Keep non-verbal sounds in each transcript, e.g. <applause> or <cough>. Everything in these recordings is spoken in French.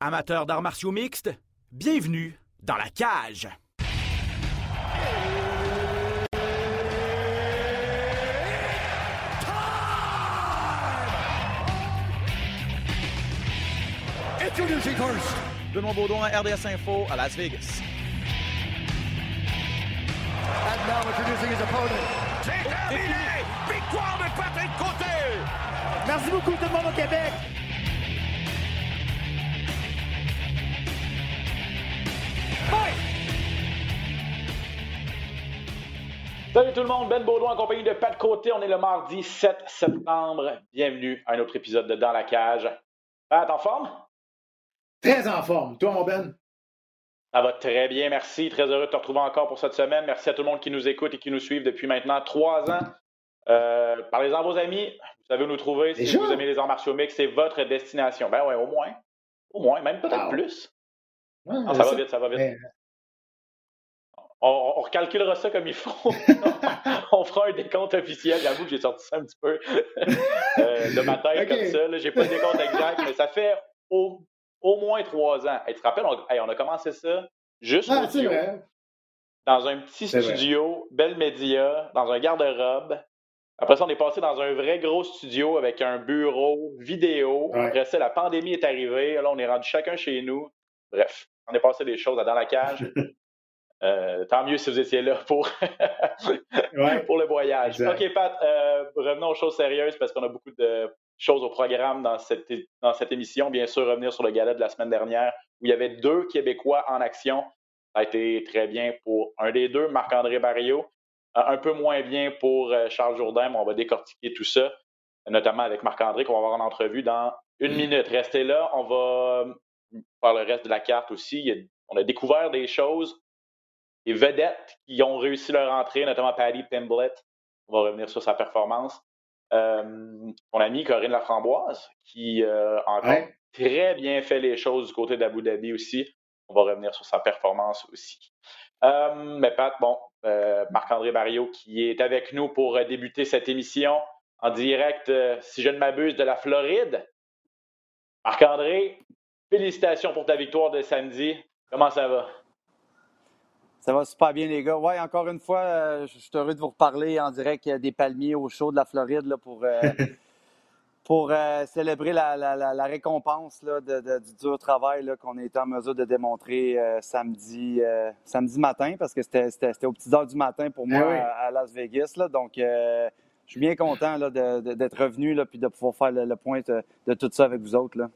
Amateurs d'arts martiaux mixtes, bienvenue dans la cage. Introducing first, Benoît Baudouin, RDS Info à Las Vegas. And now introducing his opponent. C'est terminé! Victoire de Patrick Côté! Merci beaucoup tout le monde au Québec. Salut tout le monde, Ben Baudouin en compagnie de Pat Côté. On est le mardi 7 septembre. Bienvenue à un autre épisode de Dans la cage. Pat, en forme? Très en forme. Toi, mon Ben? Ça va très bien, merci. Très heureux de te retrouver encore pour cette semaine. Merci à tout le monde qui nous écoute et qui nous suit depuis maintenant trois ans. Euh, Parlez-en à vos amis. Vous savez où nous trouver. Si Déjà? vous aimez les arts martiaux mix, c'est votre destination. Ben ouais, au moins. Au moins, même peut-être Ah. plus. Ouais, Non, je ça va vite, ça va vite. Mais, On, on recalculera ça comme il faut. <laughs> on fera un décompte officiel. J'avoue que j'ai sorti ça un petit peu euh, de ma tête comme ça. J'ai pas le décompte exact, mais ça fait au, au moins trois ans. Hey, tu te rappelles, on, hey, on a commencé ça juste Ah, studio, dans un petit studio, belle média, dans un garde-robe. Après ça, on est passé dans un vrai gros studio avec un bureau, vidéo. Ouais. Après ça, la pandémie est arrivée. Là, on est rendu chacun chez nous. Bref, on est passé des choses à dans la cage. <laughs> Euh, tant mieux si vous étiez là pour, <laughs> Ouais. pour le voyage. Exact. OK, Pat, euh, revenons aux choses sérieuses parce qu'on a beaucoup de choses au programme dans cette, é- dans cette émission. Bien sûr, revenir sur le gala de la semaine dernière où il y avait deux Québécois en action. Ça a été très bien pour un des deux, Marc-André Barrio. Euh, Un peu moins bien pour Charles Jourdain, mais on va décortiquer tout ça, notamment avec Marc-André qu'on va avoir en entrevue dans une minute. Restez là, on va faire le reste de la carte aussi. Il y a- on a découvert des choses des vedettes qui ont réussi leur entrée, notamment Paddy Pimblett. On va revenir sur sa performance. Euh, ton ami Corinne Laframboise, qui euh, a encore Ouais. très bien fait les choses du côté d'Abu Dhabi aussi. On va revenir sur sa performance aussi. Euh, mais Pat, bon, euh, Marc-André Barrio qui est avec nous pour débuter cette émission en direct, si je ne m'abuse, de la Floride. Marc-André, félicitations pour ta victoire de samedi. Comment ça va? Ça va super bien, les gars. Ouais, encore une fois, euh, je suis heureux de vous reparler en direct euh, des palmiers au chaud de la Floride là, pour, euh, <laughs> pour euh, célébrer la, la- la- la récompense là, de- de- du dur travail qu'on a été en mesure de démontrer samedi, samedi matin, parce que c'était aux petites heures du matin pour moi Ah oui. à, à Las Vegas. Là, donc, je suis bien content d'être revenu puis de pouvoir faire le, le point de, de tout ça avec vous autres. Là.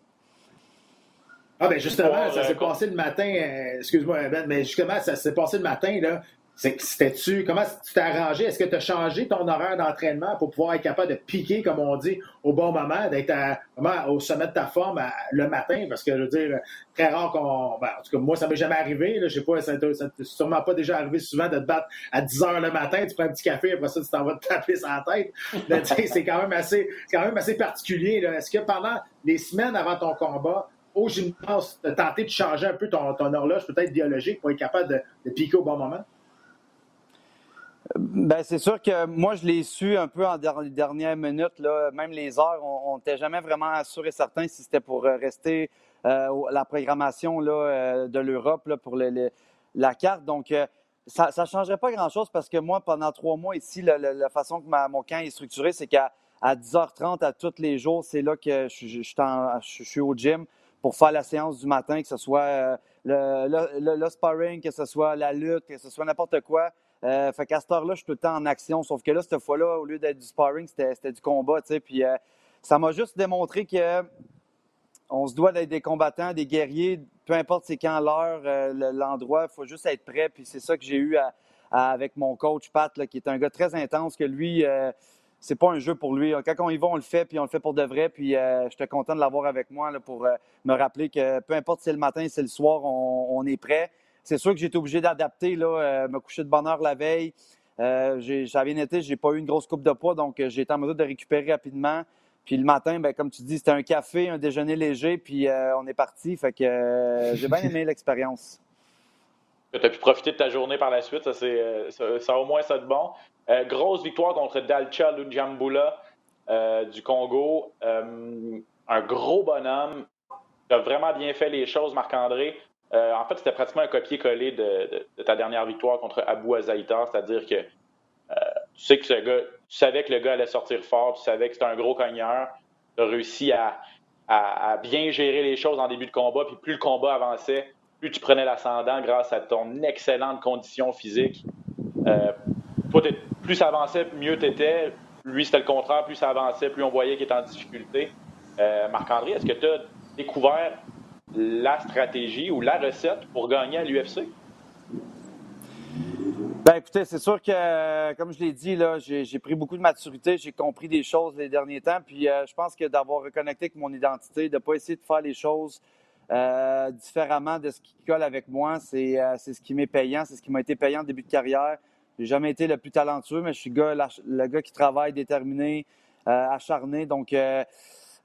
Ah, ben justement, ça s'est passé le matin. euh, Excuse-moi, Ben, mais justement, ça s'est passé le matin, là. C'est- C'était-tu. Comment tu t'es arrangé? Est-ce que tu as changé ton horaire d'entraînement pour pouvoir être capable de piquer, comme on dit, au bon moment, d'être au sommet de ta forme à- le matin? Parce que, je veux dire, très rare qu'on. ben, en tout cas, moi, ça m'est jamais arrivé. Là, je sais pas, ça t'est sûrement pas déjà arrivé souvent de te battre à 10 heures le matin, tu prends un petit café, après ça, tu t'en vas te taper sur la tête. C'est quand même assez, c'est quand même assez particulier. là. Est-ce que pendant les semaines avant ton combat, au gymnase, as tenté de changer un peu ton, horloge, peut-être biologique, pour être capable de, de piquer au bon moment? Ben, c'est sûr que moi, je l'ai su un peu en der- les dernières minutes. Là. Même les heures, on n'était jamais vraiment sûr et certain si c'était pour euh, rester euh, la programmation là, euh, de l'Europe pour la carte. Donc, euh, ça ne changerait pas grand-chose parce que moi, pendant trois mois ici, la, façon que mon camp est structuré, c'est qu'à à 10h30 à tous les jours, c'est là que je suis au gym pour faire la séance du matin, que ce soit euh, le, le- sparring, que ce soit la lutte, que ce soit n'importe quoi. Euh, fait qu'à cette heure-là, je suis tout le temps en action. Sauf que là, cette fois-là, au lieu d'être du sparring, c'était du combat. Puis euh, ça m'a juste démontré que on se doit d'être des combattants, des guerriers, peu importe c'est quand l'heure, le- l'endroit, il faut juste être prêt. Puis c'est ça que j'ai eu avec mon coach Pat, qui est un gars très intense, que lui, c'est pas un jeu pour lui. Quand on y va, on le fait, puis on le fait pour de vrai. Puis euh, j'étais content de l'avoir avec moi là, pour euh, me rappeler que peu importe si c'est le matin, si c'est le soir, on, est prêt. C'est sûr que j'ai été obligé d'adapter, là, euh, me coucher de bonne heure la veille. ça bien été, j'ai pas eu une grosse coupe de poids, donc j'ai été en mesure de récupérer rapidement. Puis le matin, ben, comme tu dis, c'était un café, un déjeuner léger, puis on est parti. Fait que j'ai bien aimé <laughs> l'expérience. Tu as pu profiter de ta journée par la suite, ça, c'est, ça, au moins ça de bon. Euh, grosse victoire contre Dalcha Lujambula euh, du Congo. Euh, un gros bonhomme. Tu as vraiment bien fait les choses, Marc-André. en fait, c'était pratiquement un copier-coller de, ta dernière victoire contre Abu Azaïta, c'est-à-dire que tu sais que ce gars, tu savais que le gars allait sortir fort, tu savais que c'était un gros cogneur. Tu as réussi à, bien gérer les choses en début de combat, puis plus le combat avançait, plus tu prenais l'ascendant grâce à ton excellente condition physique plus ça avançait, mieux tu étais. Lui, c'était le contraire. Plus ça avançait, plus on voyait qu'il était en difficulté. Euh, Marc-André, est-ce que tu as découvert la stratégie ou la recette pour gagner à l'UFC? Ben écoutez, c'est sûr que, comme je l'ai dit, là, j'ai, pris beaucoup de maturité, j'ai compris des choses les derniers temps, puis euh, je pense que d'avoir reconnecté avec mon identité, de ne pas essayer de faire les choses euh, différemment de ce qui colle avec moi, c'est, c'est ce qui m'est payant, c'est ce qui m'a été payant en début de carrière. J'ai jamais été le plus talentueux, mais je suis le gars qui travaille, déterminé, euh, acharné. Donc, euh,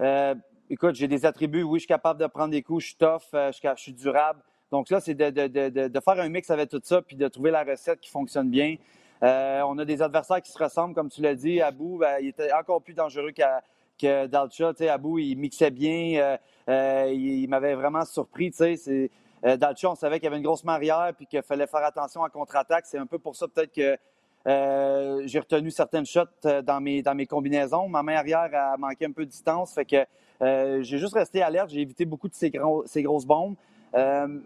euh, écoute, j'ai des attributs. Oui, je suis capable de prendre des coups, je suis tough, je, suis durable. Donc là, c'est de, faire un mix avec tout ça, puis de trouver la recette qui fonctionne bien. on a des adversaires qui se ressemblent, comme tu l'as dit. Abou, ben, il était encore plus dangereux que Dalcha. Abou, il mixait bien. il, m'avait vraiment surpris. C'est euh, dans on savait qu'il y avait une grosse marière puis qu'il fallait faire attention à contre-attaque. C'est un peu pour ça peut-être que euh, j'ai retenu certaines shots euh, dans mes, combinaisons. Ma main arrière a manqué un peu de distance. Fait que j'ai juste resté alerte. J'ai évité beaucoup de ces, ces grosses bombes.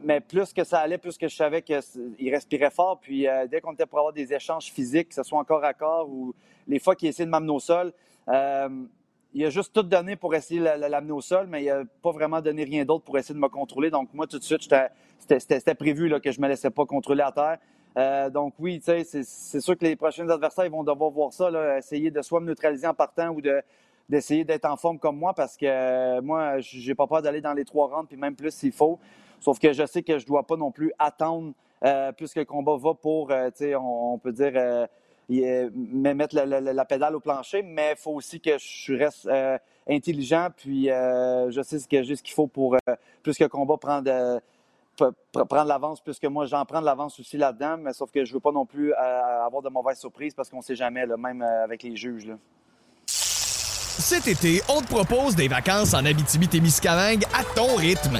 mais plus que ça allait, plus que je savais qu'il respirait fort. Puis dès qu'on était pour avoir des échanges physiques, que ce soit encore à corps ou les fois qu'il essayait de m'amener au sol, il a juste tout donné pour essayer de l'amener au sol, mais il n'a pas vraiment donné rien d'autre pour essayer de me contrôler. Donc, moi, tout de suite, c'était prévu que je ne me laissais pas contrôler à terre. Euh, donc, oui, c'est sûr que les prochains adversaires vont devoir voir ça, essayer de soit me neutraliser en partant ou d'essayer d'être en forme comme moi parce que euh, moi, j'ai pas peur d'aller dans les trois rounds, puis même plus s'il faut. Sauf que je sais que je ne dois pas non plus attendre euh, plus que le combat va pour, on, on, peut dire mettre la, pédale au plancher, mais il faut aussi que je reste euh, intelligent, puis euh, je sais ce que qu'il faut pour, euh, plus que combat, prendre, prendre l'avance, puisque moi, j'en prends de l'avance aussi là-dedans, mais sauf que je veux pas non plus avoir de mauvaises surprises parce qu'on sait jamais, même avec les juges. Cet été, on te propose des vacances en Abitibi-Témiscamingue à ton rythme.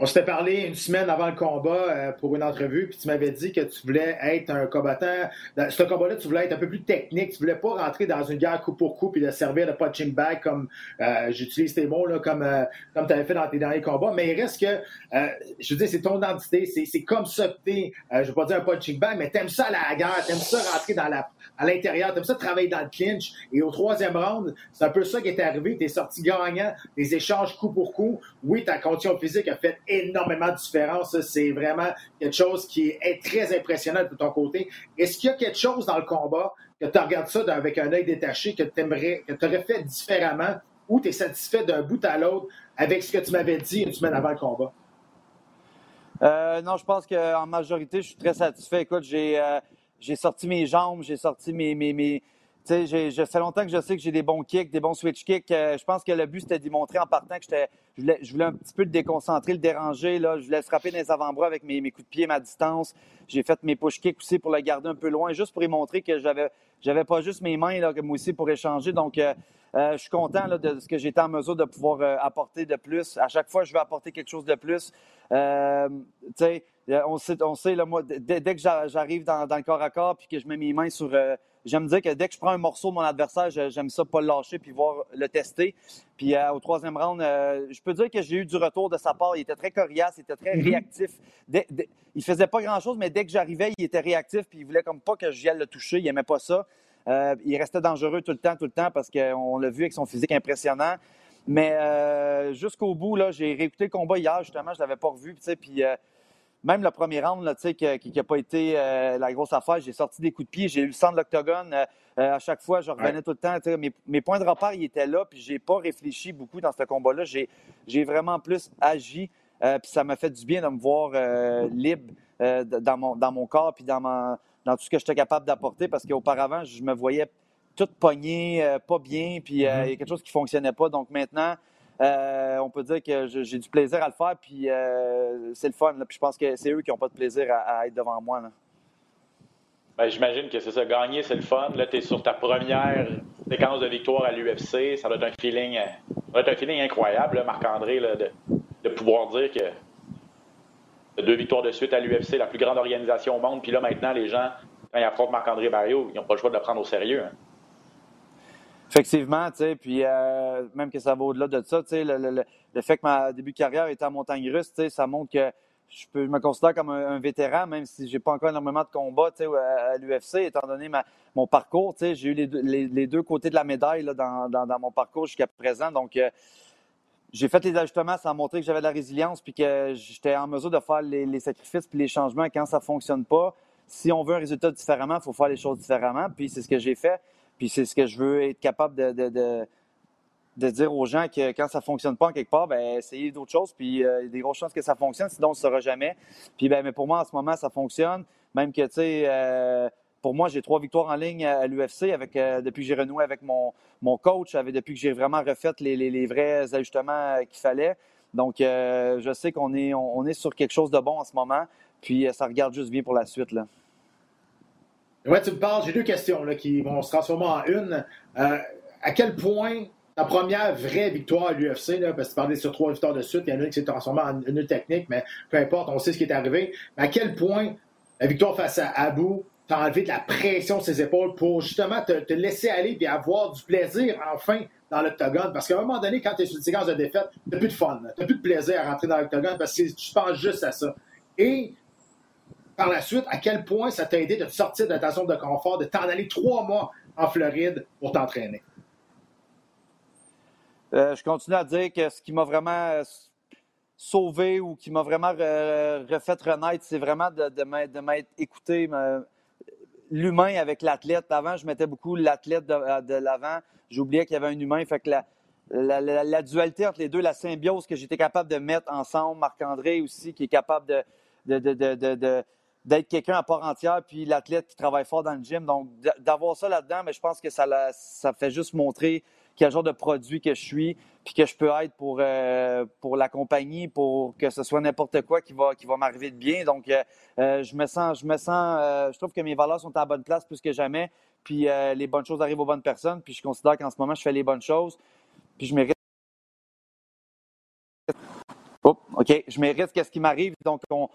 On s'était parlé une semaine avant le combat euh, pour une entrevue, puis tu m'avais dit que tu voulais être un combattant. Dans ce combat-là, tu voulais être un peu plus technique. Tu voulais pas rentrer dans une guerre coup pour coup puis de servir de punching bag comme euh, j'utilise tes mots là, comme euh, comme tu avais fait dans tes derniers combats. Mais il reste que, je veux dire, c'est ton identité, c'est comme ça que t'es. je veux pas dire un punching bag, mais t'aimes ça la guerre, t'aimes ça rentrer dans la à l'intérieur, t'aimes ça travailler dans le clinch. Et au troisième round, c'est un peu ça qui est arrivé. T'es sorti gagnant, des échanges coup pour coup. Oui, ta condition physique a fait énormément de différence. C'est vraiment quelque chose qui est très impressionnant de ton côté. Est-ce qu'il y a quelque chose dans le combat que tu regardes ça avec un œil détaché, que tu aimerais, que tu aurais fait différemment ou tu es satisfait d'un bout à l'autre avec ce que tu m'avais dit une semaine avant le combat? Euh, non, je pense qu'en majorité, je suis très satisfait. Écoute, j'ai euh, sorti mes jambes, j'ai sorti mes, mes, mes, sais, ça fait longtemps que je sais que j'ai des bons kicks, des bons switch kicks. Euh, je pense que le but, c'était d'y montrer en partant que je voulais, je voulais un petit peu le déconcentrer, le déranger. Là. Je voulais frapper dans les avant-bras avec mes, mes, coups de pied, ma distance. J'ai fait mes push kicks aussi pour le garder un peu loin, juste pour y montrer que j'avais, j'avais pas juste mes mains, là, moi aussi, pour échanger. Donc, euh, euh, je suis content de ce que j'étais en mesure de pouvoir apporter de plus. À chaque fois, je veux apporter quelque chose de plus. On sait, on sait là, moi, dès, que j'arrive dans, le corps à corps puis que je mets mes mains sur, j'aime dire que dès que je prends un morceau de mon adversaire, j'aime ça pas le lâcher puis voir le tester. Puis euh, au troisième round, euh, je peux dire que j'ai eu du retour de sa part. Il était très coriace, il était très mm-hmm. réactif. il faisait pas grand-chose, mais dès que j'arrivais, il était réactif puis il voulait comme pas que j'y aille le toucher. Il aimait pas ça. il restait dangereux tout le temps, tout le temps parce qu'on l'a vu avec son physique impressionnant. Mais jusqu'au bout, là, j'ai réécouté le combat hier, justement, je l'avais pas revu. Puis même le premier round, là, qui n'a pas été euh, la grosse affaire, j'ai sorti des coups de pied, j'ai eu le sang de l'octogone. Euh, euh, à chaque fois, je revenais tout le temps. Mes, mes, points de repère, ils étaient là, puis j'ai pas réfléchi beaucoup dans ce combat-là. J'ai vraiment plus agi, puis ça m'a fait du bien de me voir libre dans, mon, dans mon corps, puis dans, dans tout ce que j'étais capable d'apporter, parce qu'auparavant, je me voyais tout pogné, pas bien, puis il y a mm-hmm. quelque chose qui fonctionnait pas. Donc maintenant, euh, on peut dire que j'ai du plaisir à le faire, puis euh, c'est le fun. Puis je pense que c'est eux qui n'ont pas de plaisir à, être devant moi. Ben, J'imagine que c'est ça. Gagner, c'est le fun. Là, tu es sur ta première séquence de victoire à l'UFC. Ça doit être un feeling, euh, un feeling incroyable, Marc-André, de, pouvoir dire que deux victoires de suite à l'UFC, la plus grande organisation au monde. Puis là, maintenant, les gens, quand ils affrontent Marc-André Barrio, ils n'ont pas le choix de le prendre au sérieux. Hein. Effectivement, euh, même que ça va au-delà de ça, le, fait que ma début de carrière était en montagne russe, ça montre que je, peux, me considère comme un, vétéran, même si j'ai pas encore énormément de combats, à, l'UFC, étant donné mon parcours, j'ai eu les, deux côtés de la médaille dans, mon parcours jusqu'à présent, donc euh, j'ai fait les ajustements, ça a montré que j'avais de la résilience, puis que j'étais en mesure de faire les, sacrifices puis les changements quand ça fonctionne pas. Si on veut un résultat différemment, il faut faire les choses différemment, puis c'est ce que j'ai fait. Puis c'est ce que je veux être capable de, de, dire aux gens que quand ça ne fonctionne pas en quelque part, ben essayez d'autres choses. Puis euh, il y a des grosses chances que ça fonctionne, sinon on ne saura jamais. Puis ben, mais pour moi, en ce moment, ça fonctionne. Même que, tu sais, euh, pour moi, j'ai trois victoires en ligne à, l'UFC avec, euh, depuis que j'ai renoué avec mon, mon coach, depuis que j'ai vraiment refait les, les, vrais ajustements qu'il fallait. Donc, je sais qu'on est, on, est sur quelque chose de bon en ce moment. Puis ça regarde juste bien pour la suite. Là. Ouais, tu me parles, j'ai deux questions là, qui vont se transformer en une. Euh, à quel point ta première vraie victoire à l'UFC, parce que tu parlais sur trois victoires de suite, il y en a une qui s'est transformée en une technique, mais peu importe, on sait ce qui est arrivé. Mais à quel point la victoire face à Abu t'a enlevé de la pression sur ses épaules pour justement te, laisser aller et avoir du plaisir enfin dans l'octogone? Parce qu'à un moment donné, quand tu es sur une séquence de défaite, tu plus de fun, tu plus de plaisir à rentrer dans l'octogone parce que tu penses juste à ça. Et par la suite, à quel point ça t'a aidé de sortir de ta zone de confort, de t'en aller trois mois en Floride pour t'entraîner? Euh, je continue à dire que ce qui m'a vraiment euh, sauvé ou qui m'a vraiment refait renaître, c'est vraiment de, de m'être écouté l'humain avec l'athlète. Avant, je mettais beaucoup l'athlète de, l'avant. J'oubliais qu'il y avait un humain. Fait que la, dualité entre les deux, la symbiose que j'étais capable de mettre ensemble, Marc-André aussi, qui est capable de d'être quelqu'un à part entière, puis l'athlète qui travaille fort dans le gym. Donc, d'avoir ça là-dedans, mais je pense que ça, fait juste montrer quel genre de produit que je suis, puis que je peux être pour, euh, pour la compagnie, pour que ce soit n'importe quoi qui va, m'arriver de bien. Donc, euh, euh, je me sens, je me sens, je trouve que mes valeurs sont à la bonne place plus que jamais, puis les bonnes choses arrivent aux bonnes personnes, puis je considère qu'en ce moment, je fais les bonnes choses, puis je mérite Oh, OK, je mérite qu'est-ce qui m'arrive. Donc, on,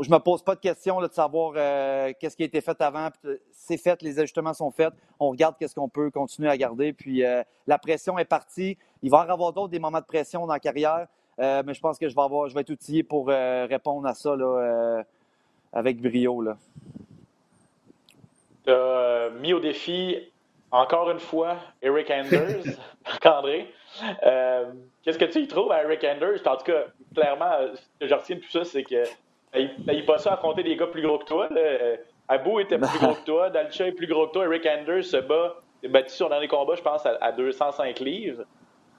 je me pose pas de questions de savoir euh, qu'est-ce qui a été fait avant. C'est fait, les ajustements sont faits. On regarde qu'est-ce qu'on peut continuer à garder. Puis euh, la pression est partie. Il va y avoir d'autres des moments de pression dans la carrière, euh, mais je pense que je vais avoir, je vais être outillé pour répondre à ça avec brio. Tu as mis au défi encore une fois Eric Anders, <laughs> André. Qu'est-ce que tu y trouves à Eric Anders? En tout cas, clairement, ce que je retiens de tout ça, c'est que il pas ça affronter des gars plus gros que toi. Là. Euh, Abou était plus gros <laughs> que toi, Dalcha est plus gros que toi, Eric Anders se bat, s'est battu sur dernier combat, je pense, à, 205 livres.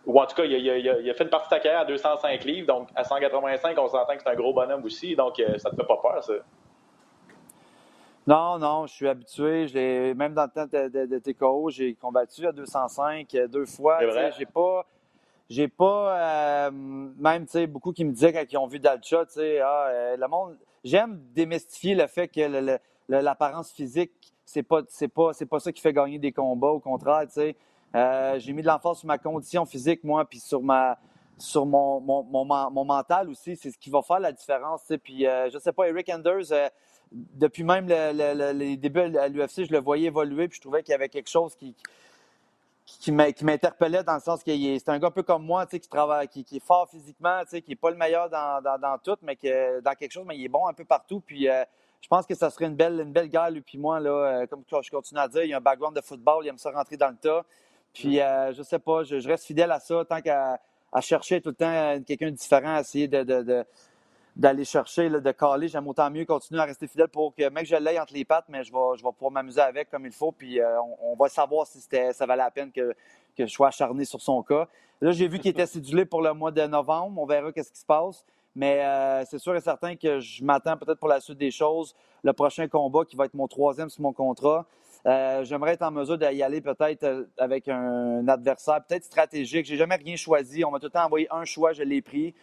Ou en tout cas, il a, fait une partie de sa carrière à 205 livres, donc à 185, on s'entend que c'est un gros bonhomme aussi, donc euh, ça te fait pas peur, ça. Non, non, je suis habitué. Même dans le temps de, de, de TKO, j'ai combattu à 205 euh, deux fois. J'ai pas j'ai pas, euh, même, tu sais, beaucoup qui me disaient quand ils ont vu Dalcha, tu sais, ah, euh, le monde, j'aime démystifier le fait que l'apparence physique, c'est pas, c'est pas, c'est pas ça qui fait gagner des combats, au contraire, tu sais. Euh, j'ai mis de l'emphase sur ma condition physique, moi, puis sur ma, sur mon, mon, mon, mental aussi. C'est ce qui va faire la différence. Puis, euh, je sais pas, Eric Anders, depuis même les débuts à l'UFC, je le voyais évoluer, puis je trouvais qu'il y avait quelque chose qui m'interpellait dans le sens que c'est un gars un peu comme moi, qui travaille, qui, est fort physiquement, qui n'est pas le meilleur dans, dans, tout, mais que, dans quelque chose, mais il est bon un peu partout. Puis euh, je pense que ça serait une belle, une belle guerre, lui puis moi. Là, euh, comme je continue à dire, il a un background de football, il aime ça rentrer dans le tas. Puis euh, je sais pas, je, reste fidèle à ça tant qu'à chercher tout le temps quelqu'un de différent, à essayer de d'aller chercher, de caler. J'aime autant mieux continuer à rester fidèle pour que, même que je l'aille entre les pattes, mais je vais, je pouvoir m'amuser avec comme il faut. Puis euh, on, va savoir si ça valait la peine que, que je sois acharné sur son cas. Là, j'ai vu qu'il était cédulé pour le mois de novembre. On verra qu'est-ce qui se passe. Mais euh, c'est sûr et certain que je m'attends peut-être pour la suite des choses. Le prochain combat qui va être mon troisième sur mon contrat. Euh, j'aimerais être en mesure d'y aller peut-être avec un adversaire peut-être stratégique. J'ai jamais rien choisi. On m'a tout le temps envoyé un choix, je l'ai pris.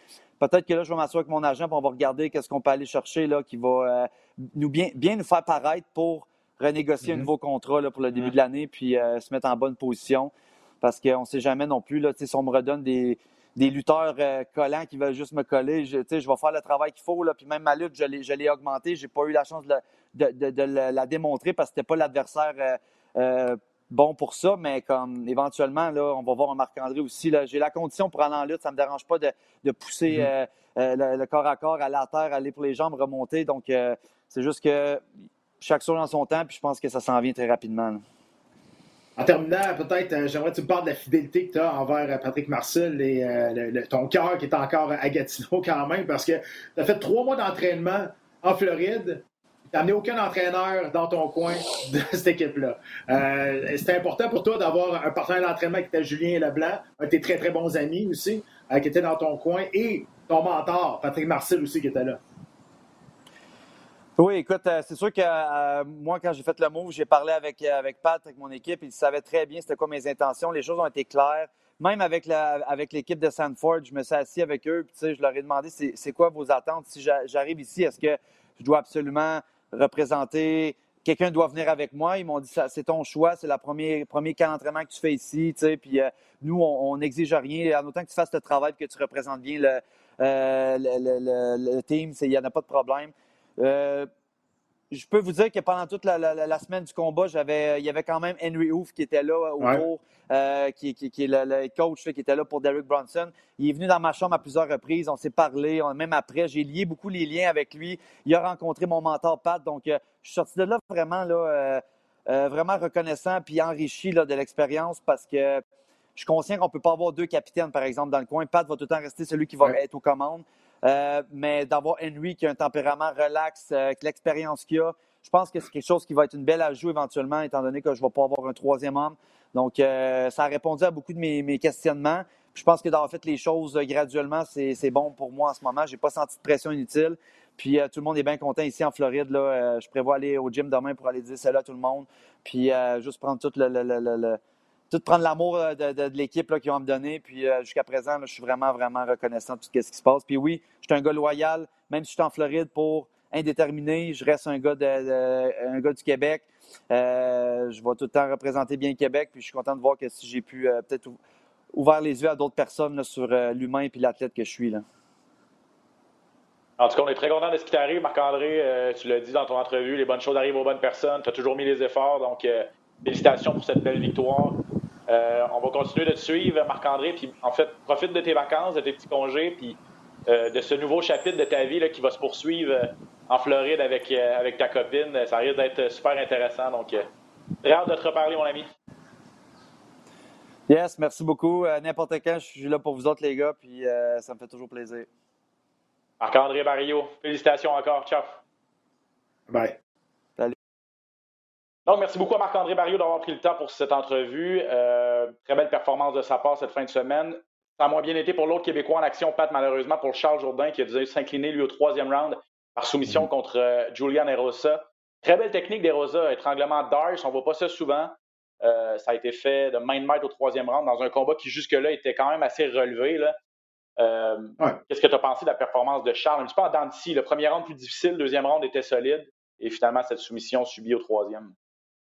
Peut-être que là, je vais m'asseoir avec mon agent et on va regarder qu'est-ce qu'on peut aller chercher là, qui va euh, nous bien, bien nous faire paraître pour renégocier un mhm. nouveau contrat là, pour le début de l'année puis euh, se mettre en bonne position. Parce qu'on ne sait jamais non plus. Là, si on me redonne des, des lutteurs euh, collants qui veulent juste me coller, je, je vais faire le travail qu'il faut. Là, puis même ma lutte, je l'ai augmentée. Je n'ai pas eu la chance de, de, la démontrer parce que ce n'était pas l'adversaire bon pour ça, mais comme éventuellement, là, on va voir un Marc-André aussi. J'ai la condition pour aller en lutte, ça ne me dérange pas de, pousser mm-hmm. euh, euh, le, corps à corps, aller à terre, aller pour les jambes, remonter. Donc, euh, c'est juste que chaque chose en son temps, puis je pense que ça s'en vient très rapidement. En terminant, peut-être, j'aimerais que tu me parles de la fidélité que tu as envers Patrick Marcel et ton cœur qui est encore à Gatineau quand même, parce que tu as fait trois mois d'entraînement en Floride, n'as amené aucun entraîneur dans ton coin de <laughs> cette équipe-là. Euh, c'était important pour toi d'avoir un partenaire d'entraînement qui était Julien Leblanc, un de tes très, très bons amis aussi, euh, qui était dans ton coin, et ton mentor, Patrick Marcel aussi, qui était là. Oui, écoute, euh, c'est sûr que moi, quand j'ai fait le move, j'ai parlé avec, avec Pat, avec mon équipe. Il savait très bien c'était quoi mes intentions. Les choses ont été claires. Même avec, avec l'équipe de Sanford, je me suis assis avec eux. Puis, je leur ai demandé c'est quoi vos attentes? Si j'arrive ici, est-ce que je dois absolument représenter. Quelqu'un doit venir avec moi. Ils m'ont dit c'est ton choix, c'est le premier, premier d'entraînement que tu fais ici. Euh, nous, on n'exige rien. En autant que tu fasses le travail que tu représentes bien le, euh, team, il n'y en a pas de problème. Euh, je peux vous dire que pendant toute la, semaine du combat, j'avais, il y avait quand même Henry Hoof qui était là autour, euh, qui, est le, coach qui était là pour Derek Bronson. Il est venu dans ma chambre à plusieurs reprises. On s'est parlé. même après, j'ai lié beaucoup les liens avec lui. Il a rencontré mon mentor Pat. Donc, euh, je suis sorti de là vraiment, là, euh, vraiment reconnaissant puis enrichi là, de l'expérience parce que je suis conscient qu'on ne peut pas avoir deux capitaines, par exemple, dans le coin. Pat va tout le temps rester celui qui va être aux commandes. Euh, mais d'avoir Henry qui a un tempérament relax, euh, l'expérience qu'il a, je pense que c'est quelque chose qui va être une belle ajout éventuellement, étant donné que je ne vais pas avoir un troisième homme. Donc, euh, ça a répondu à beaucoup de mes, questionnements. je pense que d'avoir fait les choses graduellement, c'est bon pour moi en ce moment. Je n'ai pas senti de pression inutile. Puis tout le monde est bien content ici en Floride. Là, je prévois aller au gym demain pour aller dire salut à tout le monde. Puis juste prendre tout le, le tout prendre l'amour euh, de, l'équipe qu'ils vont me donner. Puis euh, jusqu'à présent, je suis vraiment, vraiment reconnaissant de tout ce qui se passe. Puis oui, je suis un gars loyal, même si je suis en Floride pour indéterminé, je reste un gars, du Québec. Euh, je vais tout le temps représenter bien Québec. Puis je suis content de voir que si j'ai pu peut-être ouvrir les yeux à d'autres personnes sur l'humain et l'athlète que je suis. Là. En tout cas, on est très content de ce qui t'arrive, Marc-André. tu l'as dit dans ton entrevue, les bonnes choses arrivent aux bonnes personnes. Tu as toujours mis les efforts. Donc, félicitations pour cette belle victoire. Euh, on va continuer de te suivre, Marc-André, puis en fait, profite de tes vacances, de tes petits congés, puis euh, de ce nouveau chapitre de ta vie là, qui va se poursuivre euh, en Floride avec, avec ta copine. Ça risque d'être super intéressant. Donc, très hâte de te reparler, mon ami. Yes, merci beaucoup. N'importe quand, je suis là pour vous autres, les gars, puis ça me fait toujours plaisir. Marc-André Barrio, félicitations encore. Ciao. Bye. Donc, merci beaucoup à Marc-André Barrio d'avoir pris le temps pour cette entrevue. Euh, très belle performance de sa part cette fin de semaine. Ça a moins bien été pour l'autre Québécois en action, Pat, malheureusement, pour Charles Jourdain, qui a dû s'incliner, lui, au troisième round par soumission mm-hmm. contre euh, Julian Erosa. Très belle technique d'Erosa, étranglement d'Arce, on ne voit pas ça souvent. Euh, ça a été fait de main de maître au troisième round dans un combat qui, jusque-là, était quand même assez relevé. Qu'est-ce que tu as pensé de la performance de Charles? Un petit peu en dents Le premier round plus difficile, le deuxième round était solide. Et finalement, cette soumission subie au troisième.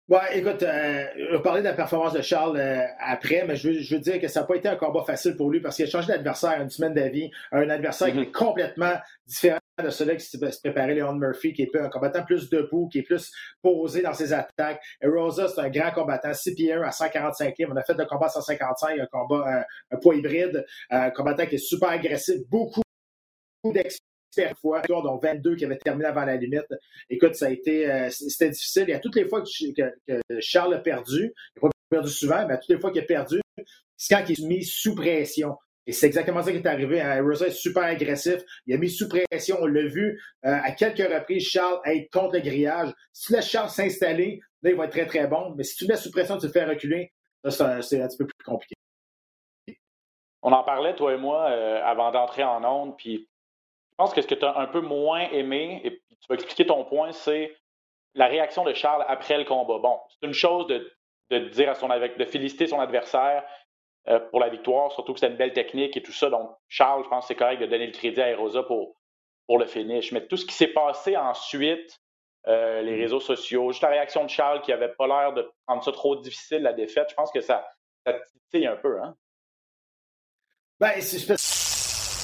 Ouais, écoute, euh, je vais parler de la performance de Charles euh, après, mais je veux, je veux, dire que ça n'a pas été un combat facile pour lui parce qu'il a changé d'adversaire une semaine d'avis, un adversaire qui est complètement différent de celui qui se préparait, Leon Murphy, qui est un combattant plus debout, qui est plus posé dans ses attaques. Et Rosa, c'est un grand combattant, 6 pieds 1 à 145e. On a fait le combat à 155, un combat, un, un poids hybride, un combattant qui est super agressif, beaucoup d'expérience fois, dont 22 qui avaient terminé avant la limite. Écoute, ça a été, euh, c'était difficile. Il y a toutes les fois que, Charles a perdu, il n'a pas perdu souvent, mais à toutes les fois qu'il a perdu, c'est quand il est mis sous pression. Et c'est exactement ça qui est arrivé. Hein. Rosa est super agressif. Il a mis sous pression. On l'a vu euh, à quelques reprises, Charles être contre le grillage. Si tu laisses Charles s'installer, là, il va être très, très bon. Mais si tu le mets sous pression, tu le fais reculer, là, c'est un, petit peu plus compliqué. On en parlait, toi et moi, euh, avant d'entrer en onde, puis pense que ce que tu as un peu moins aimé, et tu vas expliquer ton point, c'est la réaction de Charles après le combat. Bon, c'est une chose de, dire à son de féliciter son adversaire euh, pour la victoire, surtout que c'est une belle technique et tout ça. Donc, Charles, je pense que c'est correct de donner le crédit à Erosa pour, pour le finish. Mais tout ce qui s'est passé ensuite, euh, les mm. réseaux sociaux, juste la réaction de Charles qui avait pas l'air de prendre ça trop difficile, la défaite, je pense que ça, ça titille un peu. Hein? Ben, je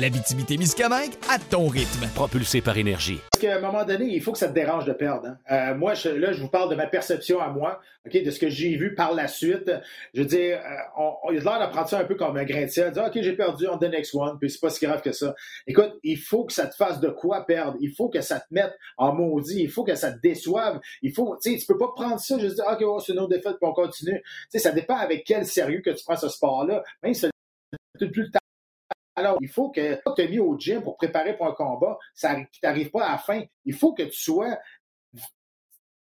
La Miscamingue à ton rythme. Propulsé par énergie. Parce qu'à un moment donné, il faut que ça te dérange de perdre. Hein. Euh, moi, je, là, je vous parle de ma perception à moi, ok, de ce que j'ai vu par la suite. Je veux dire, euh, on, il a l'air d'apprendre ça un peu comme un grain de sel. Dire, OK, j'ai perdu on the next one, puis c'est pas si grave que ça. Écoute, il faut que ça te fasse de quoi perdre. Il faut que ça te mette en maudit. Il faut que ça te déçoive. Il faut, tu sais, tu peux pas prendre ça juste dire, OK, oh, c'est une autre défaite, puis on continue. Tu sais, ça dépend avec quel sérieux que tu prends ce sport-là. Même si plus le temps alors, il faut que tu te mis au gym pour préparer pour un combat, ça t'arrive pas à la fin. Il faut que tu sois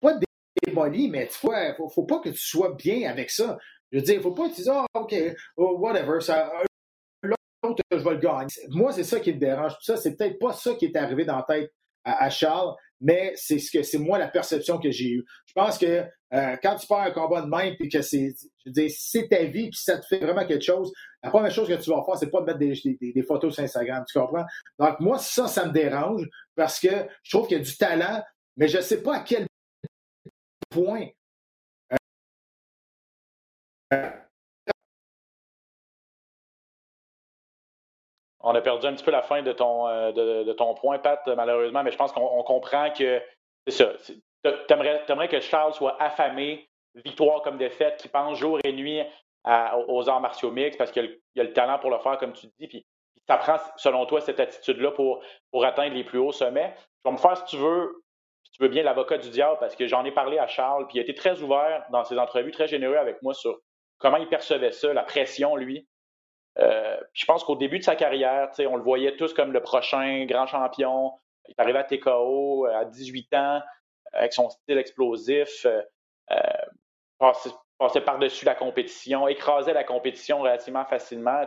pas démoli, mais il faut, faut pas que tu sois bien avec ça. Je veux dire, il faut pas que tu dises, oh, OK, whatever, ça, l'autre, je vais le gagner. Moi, c'est ça qui me dérange. Ça, c'est peut-être pas ça qui est arrivé dans la tête à, Charles, mais c'est ce que c'est moi la perception que j'ai eue. Je pense que euh, quand tu pars un combat de même puis que c'est, c'est ta vie puis ça te fait vraiment quelque chose, la première chose que tu vas faire, c'est pas de mettre des, photos sur Instagram, tu comprends? Donc, moi, ça, ça me dérange parce que je trouve qu'il y a du talent, mais je sais pas à quel point. On a perdu un petit peu la fin de ton, euh, de, ton point, Pat, malheureusement, mais je pense qu'on comprend que c'est ça. Tu aimerais, que Charles soit affamé, victoire comme défaite, qui pense jour et nuit aux arts martiaux mixtes parce qu'il y, a le talent pour le faire, comme tu dis. Puis, ça prend, selon toi, cette attitude-là pour, pour atteindre les plus hauts sommets. Je vais me faire, si tu veux, si tu veux bien, l'avocat du diable parce que j'en ai parlé à Charles, puis il a été très ouvert dans ses entrevues, très généreux avec moi sur comment il percevait ça, la pression, lui. Euh, je pense qu'au début de sa carrière, on le voyait tous comme le prochain grand champion. Il est arrivé à TKO à 18 ans avec son style explosif. Euh, euh passait par-dessus la compétition, écrasait la compétition relativement facilement,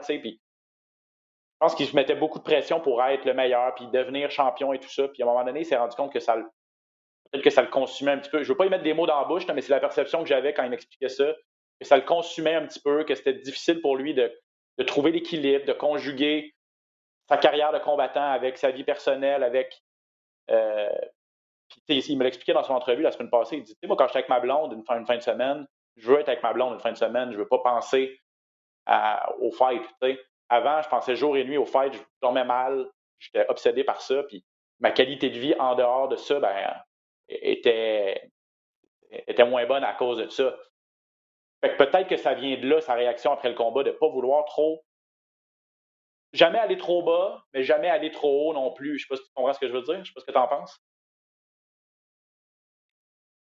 je pense qu'il se mettait beaucoup de pression pour être le meilleur, puis devenir champion et tout ça, puis à un moment donné, il s'est rendu compte que ça le peut-être que ça le consumait un petit peu. Je ne veux pas y mettre des mots dans la bouche, mais c'est la perception que j'avais quand il m'expliquait ça, que ça le consumait un petit peu, que c'était difficile pour lui de, trouver l'équilibre, de conjuguer sa carrière de combattant avec sa vie personnelle, avec. Euh, il me l'expliquait dans son entrevue la semaine passée. Il dit Moi, quand j'étais avec ma blonde une fin, une de semaine, je veux être avec ma blonde une fin de semaine, je veux pas penser au fight. Avant, je pensais jour et nuit au fight, je dormais mal, j'étais obsédé par ça, puis ma qualité de vie en dehors de ça, ben, était, était moins bonne à cause de ça. Fait que peut-être que ça vient de là, sa réaction après le combat, de ne pas vouloir trop. Jamais aller trop bas, mais jamais aller trop haut non plus. Je ne sais pas si tu comprends ce que je veux dire. Je ne sais pas ce que tu en penses.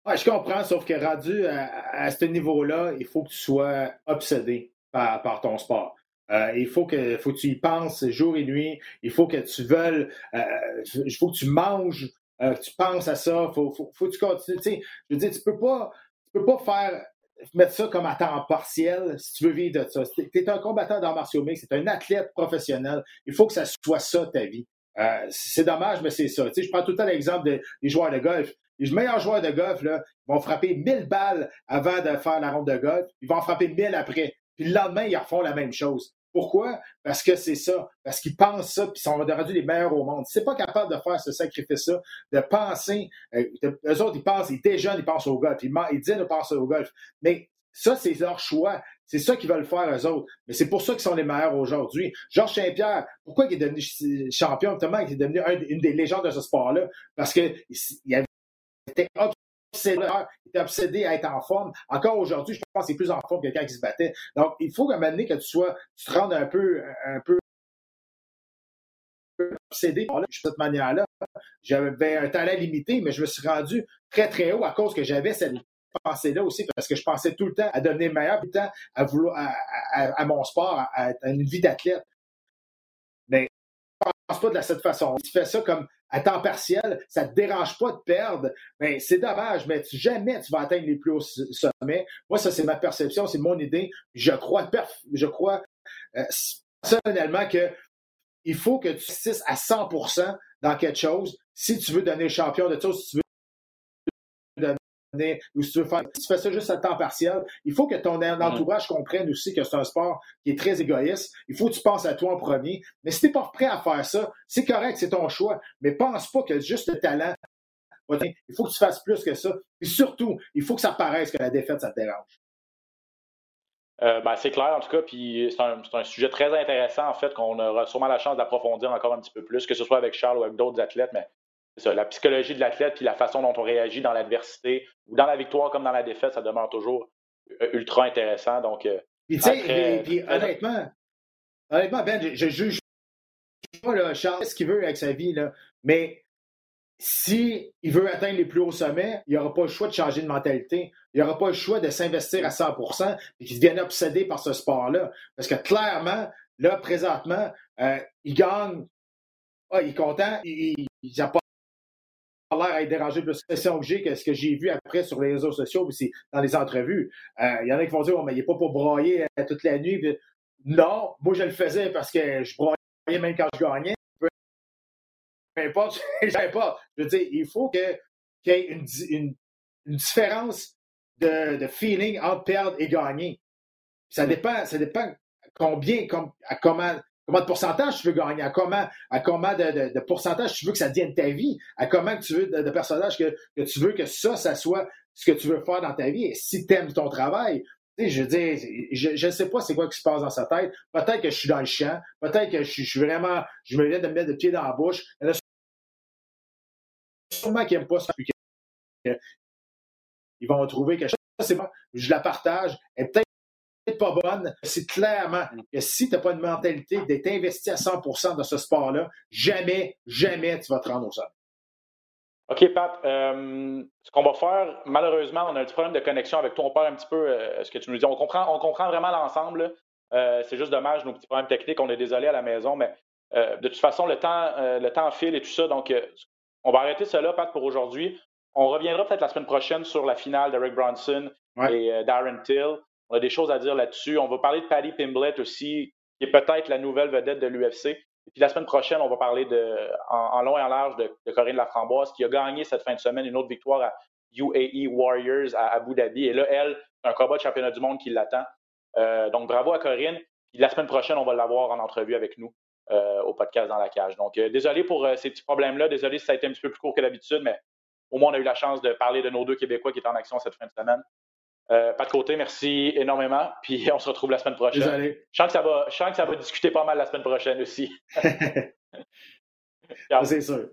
Je comprends, sauf que rendu à, ce niveau-là, il faut que tu sois obsédé par, ton sport. Euh, il faut que, faut que tu y penses jour et nuit. Il faut que tu veuilles, euh, il faut que tu manges, euh, que tu penses à ça. Faut, faut, que tu continues. Je veux dire, tu peux tu peux pas faire mettre ça comme à temps partiel si tu veux vivre de ça. Tu es un combattant dans martiaux mix, c'est un athlète professionnel. Il faut que ça soit ça, ta vie. Euh, c'est dommage, mais c'est ça. Tu sais, je prends tout le temps l'exemple des joueurs de golf. Les meilleurs joueurs de golf là, vont frapper 1000 balles avant de faire la ronde de golf. Ils vont en frapper 1000 après. Puis le lendemain, ils refont la même chose. Pourquoi? Parce que c'est ça. Parce qu'ils pensent ça, puis ils sont rendus les meilleurs au monde. Si pas capable de faire ce sacrifice-là, de penser, euh, eux autres, ils pensent, ils déjeunent, ils pensent au golf. Ils, ils disent de penser au golf. Mais ça, c'est leur choix. C'est ça qu'ils veulent faire, eux autres. Mais c'est pour ça qu'ils sont les meilleurs aujourd'hui. Georges Saint-Pierre, pourquoi il est devenu champion, notamment, il est devenu une des légendes de ce sport-là? Parce qu'il avait été obsédé, il était obsédé à être en forme. Encore aujourd'hui, je pense qu'il est plus en forme que quelqu'un qui se battait. Donc, il faut qu'à un moment donné, que tu sois, tu te rendes un peu, un peu obsédé de cette manière-là. J'avais un talent limité, mais je me suis rendu très, très haut à cause que j'avais cette pensée-là aussi, parce que je pensais tout le temps à devenir meilleur, tout le temps à mon sport, à, une vie d'athlète. Pense pas de cette façon. Tu fais ça comme à temps partiel, ça te dérange pas de perdre, mais c'est dommage, mais jamais tu vas atteindre les plus hauts sommets. Moi, ça, c'est ma perception, c'est mon idée. Je crois, je crois euh, personnellement que il faut que tu insistes à 100 dans quelque chose si tu veux donner champion de choses, si tu veux ou si tu veux faire, si tu fais ça juste à temps partiel, il faut que ton entourage comprenne aussi que c'est un sport qui est très égoïste. Il faut que tu penses à toi en premier. Mais si tu n'es pas prêt à faire ça, c'est correct, c'est ton choix. Mais pense pas que juste le talent. Il faut que tu fasses plus que ça. Et surtout, il faut que ça paraisse que la défaite, ça te dérange. Euh, ben, c'est clair, en tout cas, puis c'est un, un, sujet très intéressant, en fait, qu'on aura sûrement la chance d'approfondir encore un petit peu plus, que ce soit avec Charles ou avec d'autres athlètes, mais la psychologie de l'athlète puis la façon dont on réagit dans l'adversité ou dans la victoire comme dans la défaite, ça demeure toujours euh, ultra intéressant. Donc, euh, puis, puis, honnêtement, honnêtement, Ben, je, juge pas là, Charles ce qu'il veut avec sa vie, là, mais s'il il veut atteindre les plus hauts sommets, il n'aura pas le choix de changer de mentalité. Il n'aura pas le choix de s'investir à 100 et qu'il devienne obsédé par ce sport-là. Parce que clairement, là, présentement, euh, il gagne. Ah, il est content. Il n'a pas l'air à être dérangé de l'impression que j'ai que ce que j'ai vu après sur les réseaux sociaux, c'est dans les entrevues. Euh, il y en a qui vont dire, oh, mais il n'est pas pour broyer euh, toute la nuit. non, moi, je le faisais parce que je broyais même quand je gagnais. Peu, importe, <laughs> je pas. Je veux dire, il faut qu'il y ait une, une, différence de, de, feeling entre perdre et gagner. Ça dépend, ça dépend combien, comme, à comment Comment de pourcentage tu veux gagner? À comment, à comment de, de, pourcentage tu veux que ça devienne ta vie? À comment tu veux de, de personnage que, que, tu veux que ça, ça soit ce que tu veux faire dans ta vie? Et si tu aimes ton travail, je veux dire, je ne sais pas c'est quoi qui se passe dans sa tête. Peut-être que je suis dans le champ. Peut-être que je, suis vraiment, je me viens de me mettre le pied dans la bouche. Il y en a sûrement qui n'aiment pas ça. Ils vont trouver que c'est bon, je la partage. Et peut-être pas bonne, c'est clairement que si tu n'as pas une mentalité d'être investi à 100% dans ce sport-là, jamais, jamais tu vas te rendre au sol. OK, Pat. Euh, ce qu'on va faire, malheureusement, on a un petit problème de connexion avec toi. On perd un petit peu euh, ce que tu nous dis. On comprend, on comprend vraiment l'ensemble. Euh, c'est juste dommage, nos petits problèmes techniques. On est désolé à la maison, mais de toute façon, le temps, le temps file et tout ça. Donc, on va arrêter cela, Pat, pour aujourd'hui. On reviendra peut-être la semaine prochaine sur la finale de Rick Bronson et Darren Till. On a des choses à dire là-dessus. On va parler de Paddy Pimblett aussi, qui est peut-être la nouvelle vedette de l'UFC. Et puis la semaine prochaine, on va parler en, long et en large de, Corinne Laframboise, qui a gagné cette fin de semaine une autre victoire à UAE Warriors à Abu Dhabi. Et là, elle, c'est un combat de championnat du monde qui l'attend. Euh, donc bravo à Corinne. Puis la semaine prochaine, on va l'avoir en entrevue avec nous euh, au podcast dans la cage. Donc euh, désolé pour ces petits problèmes-là. Désolé si ça a été un petit peu plus court que d'habitude, mais au moins on a eu la chance de parler de nos deux Québécois qui étaient en action cette fin de semaine. Euh, pas de côté, merci énormément. <laughs> Puis on se retrouve la semaine prochaine. Désolé. Je sens, que ça va, je sens que ça va discuter pas mal la semaine prochaine aussi. <laughs> C'est sûr.